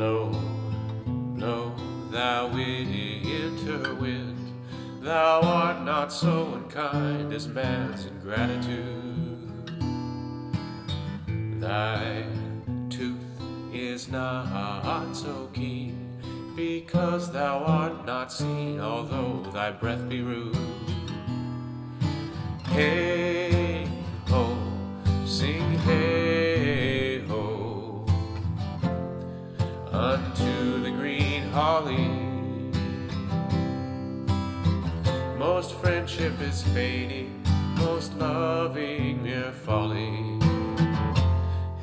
Blow, blow, thou winter wind, thou art not so unkind as man's ingratitude. Thy tooth is not so keen, because thou art not seen, although thy breath be rude. Hey ho, sing hey holly. Most friendship is fading, most loving mere folly.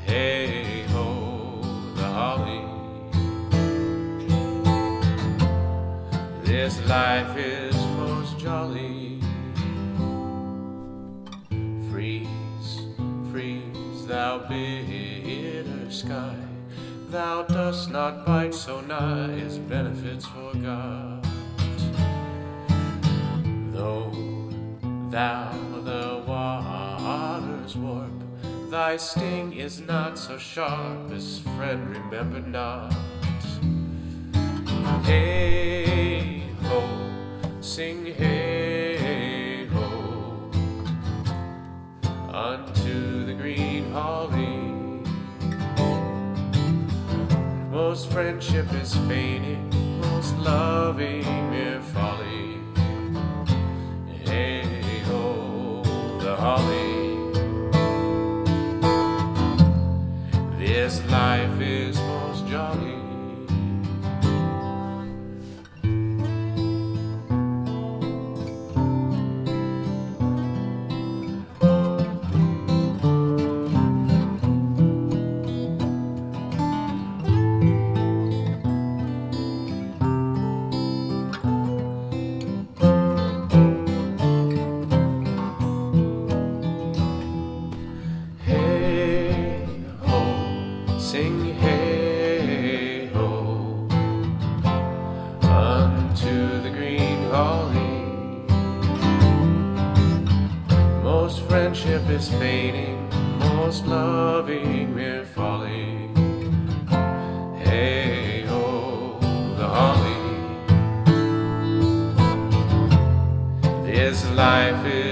Hey ho, the holly. This life is most jolly. Freeze, freeze, thou bitter sky. Thou dost not bite so nigh as benefits forgot. Though thou the waters warp, thy sting is not so sharp as friend remembered not. Hey ho, sing hey ho, unto the green holly. Most friendship is fading, most loving mere folly. Hey ho, the holly. This life is most jolly. Sing hey ho, unto the green holly. Most friendship is fading, most loving mere folly. Hey ho, the holly. This life is